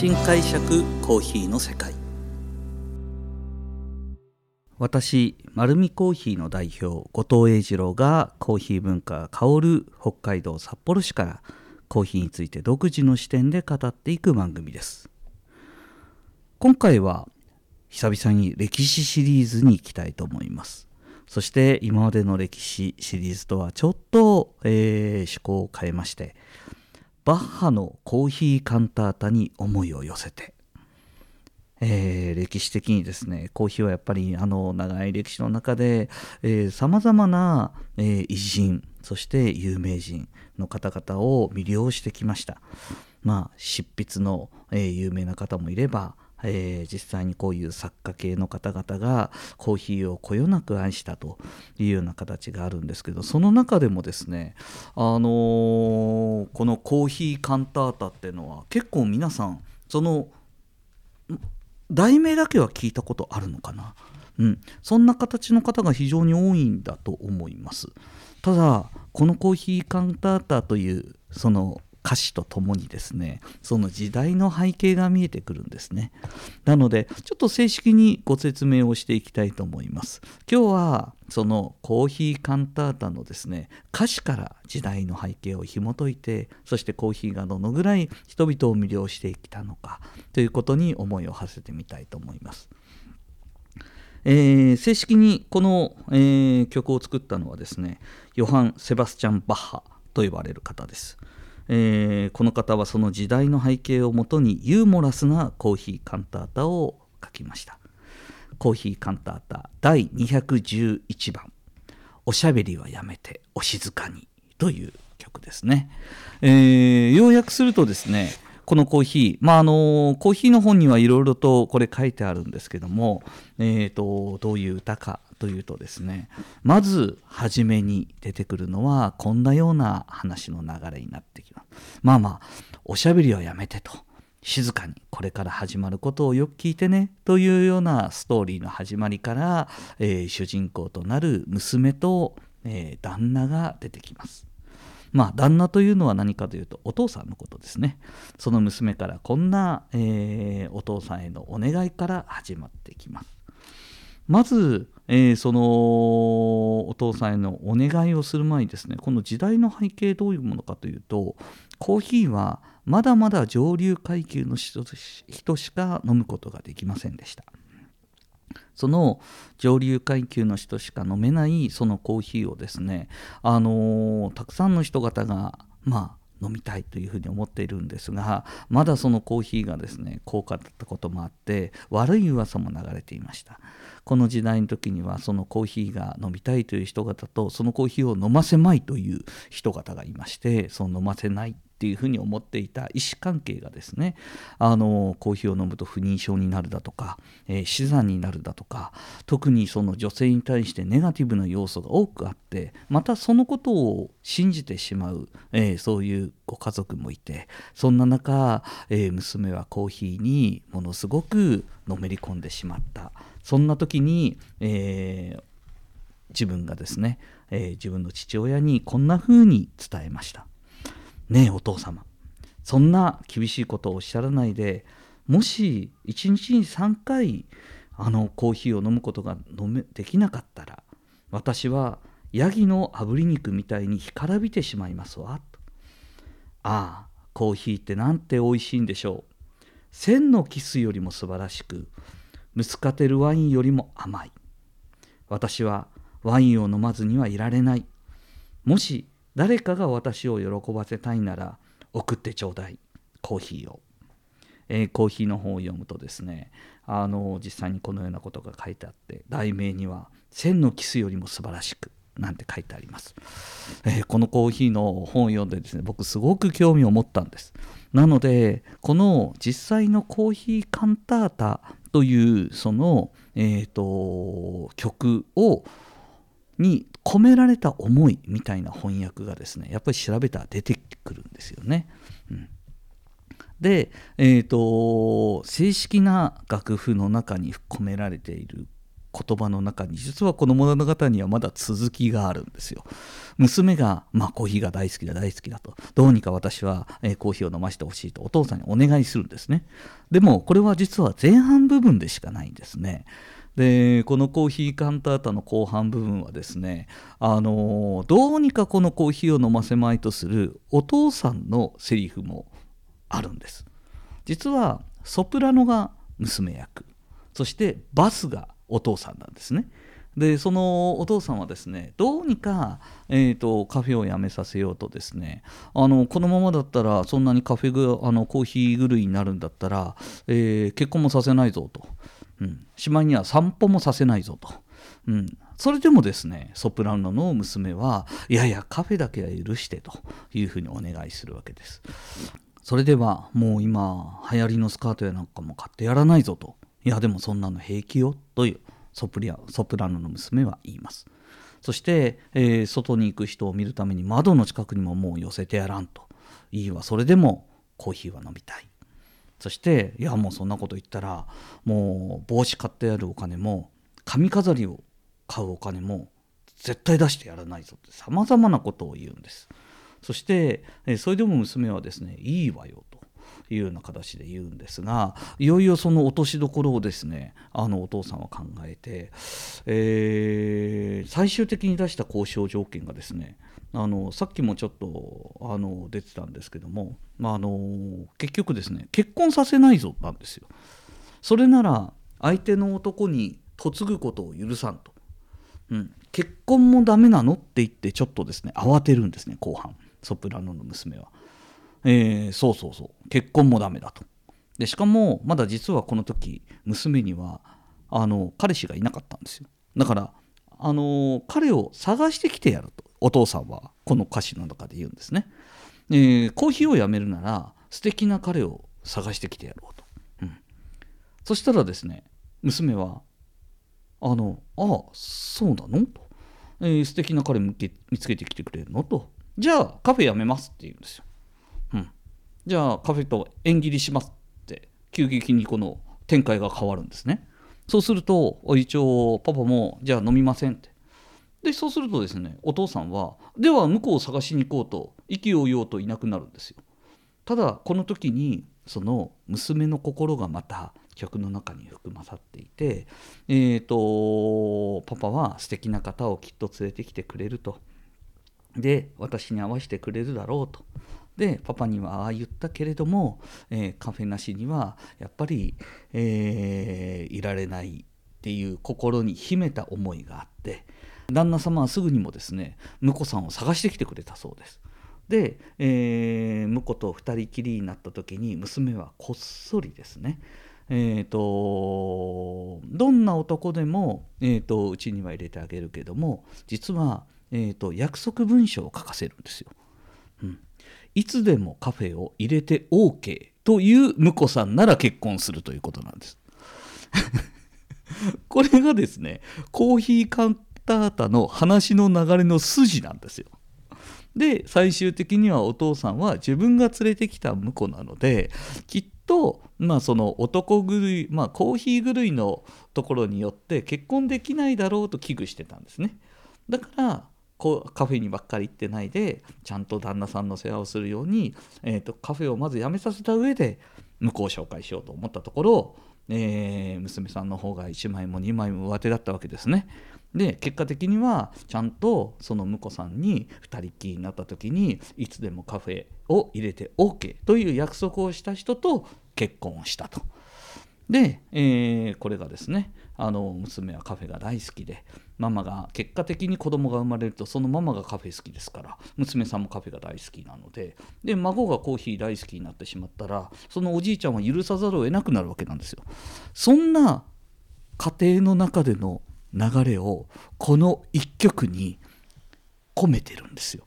新解釈コーヒーの世界。私丸見コーヒーの代表後藤英二郎がコーヒー文化香る北海道札幌市からコーヒーについて独自の視点で語っていく番組です。今回は久々に歴史シリーズに行きたいと思います。そして今までの歴史シリーズとはちょっと、えー、趣向を変えましてバッハのコーヒーカンタータに思いを寄せて、えー、歴史的にですねコーヒーはやっぱりあの長い歴史の中でさまざまな、えー、偉人そして有名人の方々を魅了してきました。まあ執筆の、えー、有名な方もいればえー、実際にこういう作家系の方々がコーヒーをこよなく愛したというような形があるんですけどその中でもですね、あのー、このコーヒーカンタータっていうのは結構皆さんその題名だけは聞いたことあるのかな、うん、そんな形の方が非常に多いんだと思います。ただこのコーヒーカンタータというその歌詞とともにですねその時代の背景が見えてくるんですね。なのでちょっと正式にご説明をしていきたいと思います。今日はそのコーヒーカンタータのですね歌詞から時代の背景を紐解いてそしてコーヒーがどのぐらい人々を魅了してきたのかということに思いを馳せてみたいと思います。えー、正式にこの、えー、曲を作ったのはですねヨハン・セバスチャン・バッハと呼ばれる方です。えー、この方はその時代の背景をもとにユーモラスなコーヒーカンタータを書きました。コーヒーカンタータ第211番「おしゃべりはやめてお静かに」という曲ですね、えー、要約するとですねこのコーヒー、まああのコーヒーの本にはいろいろとこれ書いてあるんですけども、えーとどういう歌かというとですねまず初めに出てくるのはこんなような話の流れになってきます。まあまあおしゃべりはやめてと。静かにこれから始まることをよく聞いてねというようなストーリーの始まりから、えー、主人公となる娘と、えー、旦那が出てきます。まあ旦那というのは何かというとお父さんのことですね。その娘からこんな、えー、お父さんへのお願いから始まってきます。まず、えー、そのお父さんへのお願いをする前にですねこの時代の背景どういうものかというとコーヒーはまだまだ上流階級の人しか飲むことができませんでした。その上流階級の人しか飲めないそのコーヒーをですねあのー、たくさんの人方がまあ飲みたいというふうに思っているんですがまだそのコーヒーがですね高価だったこともあって悪い噂も流れていました。この時代の時にはそのコーヒーが飲みたいという人方とそのコーヒーを飲ませまいという人方がいましてその飲ませないっていうふうに思っていた意思関係がですねあのコーヒーを飲むと不妊症になるだとか、えー、死産になるだとか特にその女性に対してネガティブな要素が多くあってまたそのことを信じてしまう、えー、そういうご家族もいてそんな中、えー、娘はコーヒーにものすごくのめり込んでしまったそんな時に、えー、自分がですね、え、自分の父親にこんな風に伝えました。ねえお父様。そんな厳しいことをおっしゃらないでもし1日に3回あのコーヒーを飲むことが飲めできなかったら私はヤギの炙り肉みたいに干からびてしまいますわ。とああコーヒーってなんて美味しいんでしょう。千のキスよりも素晴らしくムスカテルワインよりも甘い。私はワインを飲まずにはいられない。もし誰かが私を喜ばせたいなら送ってちょうだい。コーヒーを、えー、コーヒーの本を読むとですねあの実際にこのようなことが書いてあって題名には「千のキスよりも素晴らしく」なんて書いてあります、えー、このコーヒーの本を読んでですね僕すごく興味を持ったんです。なのでこの実際のコーヒーカンタータというその、えーと曲をに込められた思いみたいな翻訳がですねやっぱり調べたら出てくるんですよね。うん、で、えーと、正式な楽譜の中に込められている言葉の中に実はこの物語にはまだ続きがあるんですよ。娘が、まあ、コーヒーが大好きだ大好きだとどうにか私は、えー、コーヒーを飲ませてほしいとお父さんにお願いするんですね。でもこれは実は前半部分でしかないんですね。でこのコーヒーカンタータの後半部分はですねあのどうにかこのコーヒーを飲ませまいとするお父さんのセリフもあるんです。実はソプラノが娘役。そしてバスがお父さんなんですね。でそのお父さんはですねどうにか、えーと、カフェを辞めさせようとですねあのこのままだったらそんなにカフェあのコーヒー狂いになるんだったら、えー、結婚もさせないぞと、うん、しまいには散歩もさせないぞと、うん、それでもですねソプラノの娘はいやいやカフェだけは許してというふうにお願いするわけです。それではもう今流行りのスカートやなんかも買ってやらないぞと。いやでもそんなの平気よというソプリアソプラノの娘は言います。そして、えー、外に行く人を見るために窓の近くにももう寄せてやらんと。いいわそれでもコーヒーは飲みたい。そしていやもうそんなこと言ったらもう帽子買ってやるお金も髪飾りを買うお金も絶対出してやらないぞってさまざまなことを言うんです。そして、それでも娘はですねいいわよというような形で言うんですがいよいよその落としどころをですねあのお父さんは考えて、えー、最終的に出した交渉条件がですねあのさっきもちょっとあの出てたんですけども、まあ、あの結局ですね結婚させないぞなんですよ。それなら相手の男に嫁ぐことを許さんと、うん、結婚もダメなのって言ってちょっとですね慌てるんですね後半。ソプラノの娘は。えー、そうそうそう。結婚もダメだと。でしかもまだ実はこの時娘にはあの彼氏がいなかったんですよ。だからあの彼を探してきてやると。お父さんはこの歌詞の中で言うんですね、えー、コーヒーをやめるなら素敵な彼を探してきてやろうと、うん、そしたらですね娘はあのああそうなの？と、えー、素敵な彼見つけてきてくれるの？と。じゃあカフェやめますって言うんですよ。うん。じゃあカフェと縁切りしますって。急激にこの展開が変わるんですね。そうすると一応パパもじゃあ飲みませんって。でそうするとですねお父さんはでは向こうを探しに行こうと意気揚々といなくなるんですよ。ただこの時にその娘の心がまた曲の中に含まさっていて、えーと、とパパは素敵な方をきっと連れてきてくれると。で私に会わせてくれるだろうと。でパパにはああ言ったけれども、えー、カフェなしにはやっぱり、えー、いられないっていう心に秘めた思いがあって旦那様はすぐにもですね婿さんを探してきてくれたそうです。で、えー、婿と2人きりになった時に娘はこっそりですねえーと、どんな男でもうち、えーと、には入れてあげるけども実は、えーと約束文書を書かせるんですよ。うん、いつでもカフェを入れて OK という婿さんなら結婚するということなんです。これがですねコーヒータータの話の流れの筋なんですよ。で最終的にはお父さんは自分が連れてきた婿なのできっとまあその男狂いまあコーヒー狂いのところによって結婚できないだろうと危惧してたんですね。だからこうカフェにばっかり行ってないでちゃんと旦那さんの世話をするように、えーと、カフェをまず辞めさせた上で向こうを紹介しようと思ったところ、えー、娘さんの方が1枚も2枚も上手だったわけですね。で結果的にはちゃんとその婿さんに2人きりになった時にいつでもカフェを入れて OK という約束をした人と結婚をしたと。で、えー、これがですねあの娘はカフェが大好きでママが結果的に子供が生まれるとそのママがカフェ好きですから娘さんもカフェが大好きなのでで孫がコーヒー大好きになってしまったらそのおじいちゃんは許さざるを得なくなるわけなんですよ。そんな家庭の中での流れをこの一曲に込めてるんですよ。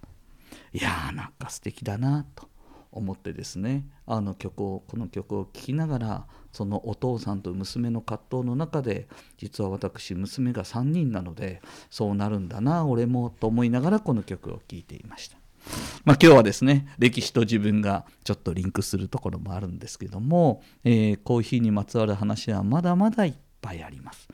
いやーなんか素敵だなと思ってですねあの曲をこの曲を聴きながらそのお父さんと娘の葛藤の中で実は私娘が3人なのでそうなるんだな俺もと思いながらこの曲を聴いていました。まあ、今日はですね歴史と自分がちょっとリンクするところもあるんですけども、えー、コーヒーにまつわる話はまだまだいっぱいあります。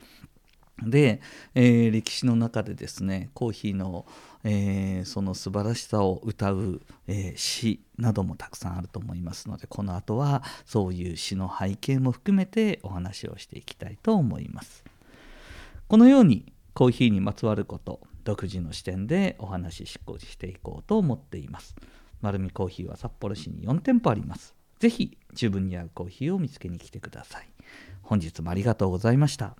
で、えー、歴史の中でですねコーヒーの、えー、その素晴らしさを歌う、えー、詩などもたくさんあると思いますのでこの後はそういう詩の背景も含めてお話をしていきたいと思います。このようにコーヒーにまつわること独自の視点でお話ししていこうと思っています。丸見コーヒーは札幌市に4店舗ありますぜひ自分に合うコーヒーを見つけに来てください。本日もありがとうございました。